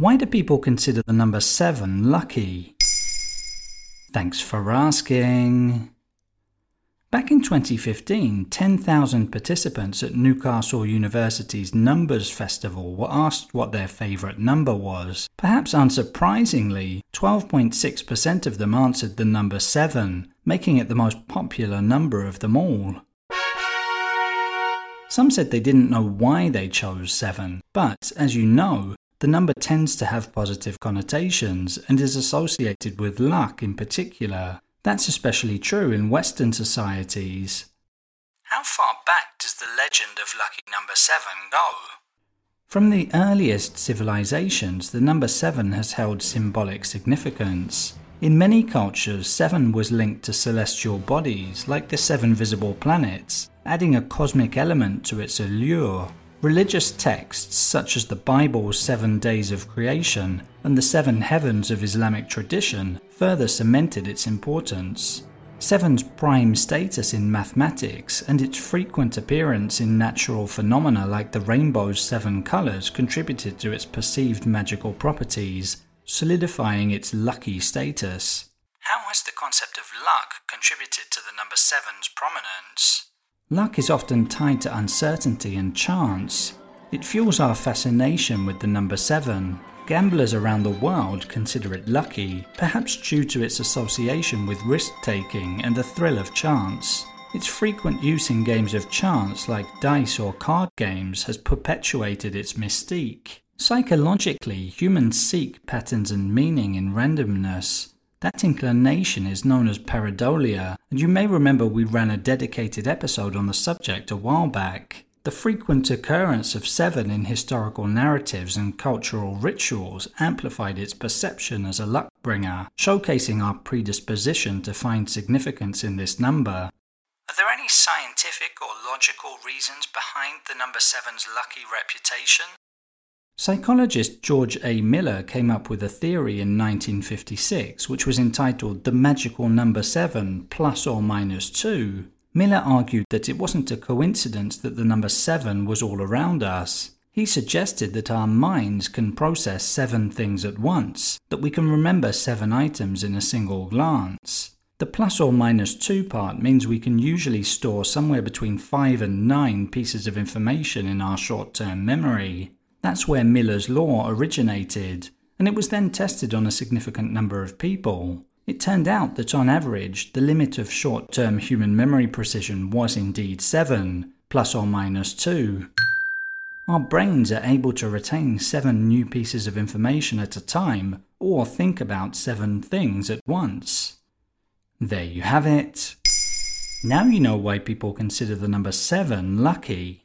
Why do people consider the number 7 lucky? Thanks for asking. Back in 2015, 10,000 participants at Newcastle University's Numbers Festival were asked what their favourite number was. Perhaps unsurprisingly, 12.6% of them answered the number 7, making it the most popular number of them all. Some said they didn't know why they chose 7, but as you know, the number tends to have positive connotations and is associated with luck in particular. That's especially true in Western societies. How far back does the legend of lucky number 7 go? From the earliest civilizations, the number 7 has held symbolic significance. In many cultures, 7 was linked to celestial bodies, like the seven visible planets, adding a cosmic element to its allure. Religious texts such as the Bible's seven days of creation and the seven heavens of Islamic tradition further cemented its importance. Seven's prime status in mathematics and its frequent appearance in natural phenomena like the rainbow's seven colours contributed to its perceived magical properties, solidifying its lucky status. How has the concept of luck contributed to the number seven's prominence? Luck is often tied to uncertainty and chance. It fuels our fascination with the number 7. Gamblers around the world consider it lucky, perhaps due to its association with risk taking and the thrill of chance. Its frequent use in games of chance like dice or card games has perpetuated its mystique. Psychologically, humans seek patterns and meaning in randomness. That inclination is known as pareidolia, and you may remember we ran a dedicated episode on the subject a while back. The frequent occurrence of seven in historical narratives and cultural rituals amplified its perception as a luck bringer, showcasing our predisposition to find significance in this number. Are there any scientific or logical reasons behind the number seven's lucky reputation? Psychologist George A. Miller came up with a theory in 1956 which was entitled The Magical Number 7 plus or minus 2. Miller argued that it wasn't a coincidence that the number 7 was all around us. He suggested that our minds can process seven things at once, that we can remember seven items in a single glance. The plus or minus 2 part means we can usually store somewhere between 5 and 9 pieces of information in our short term memory. That's where Miller's law originated, and it was then tested on a significant number of people. It turned out that on average, the limit of short term human memory precision was indeed 7, plus or minus 2. Our brains are able to retain 7 new pieces of information at a time, or think about 7 things at once. There you have it. Now you know why people consider the number 7 lucky.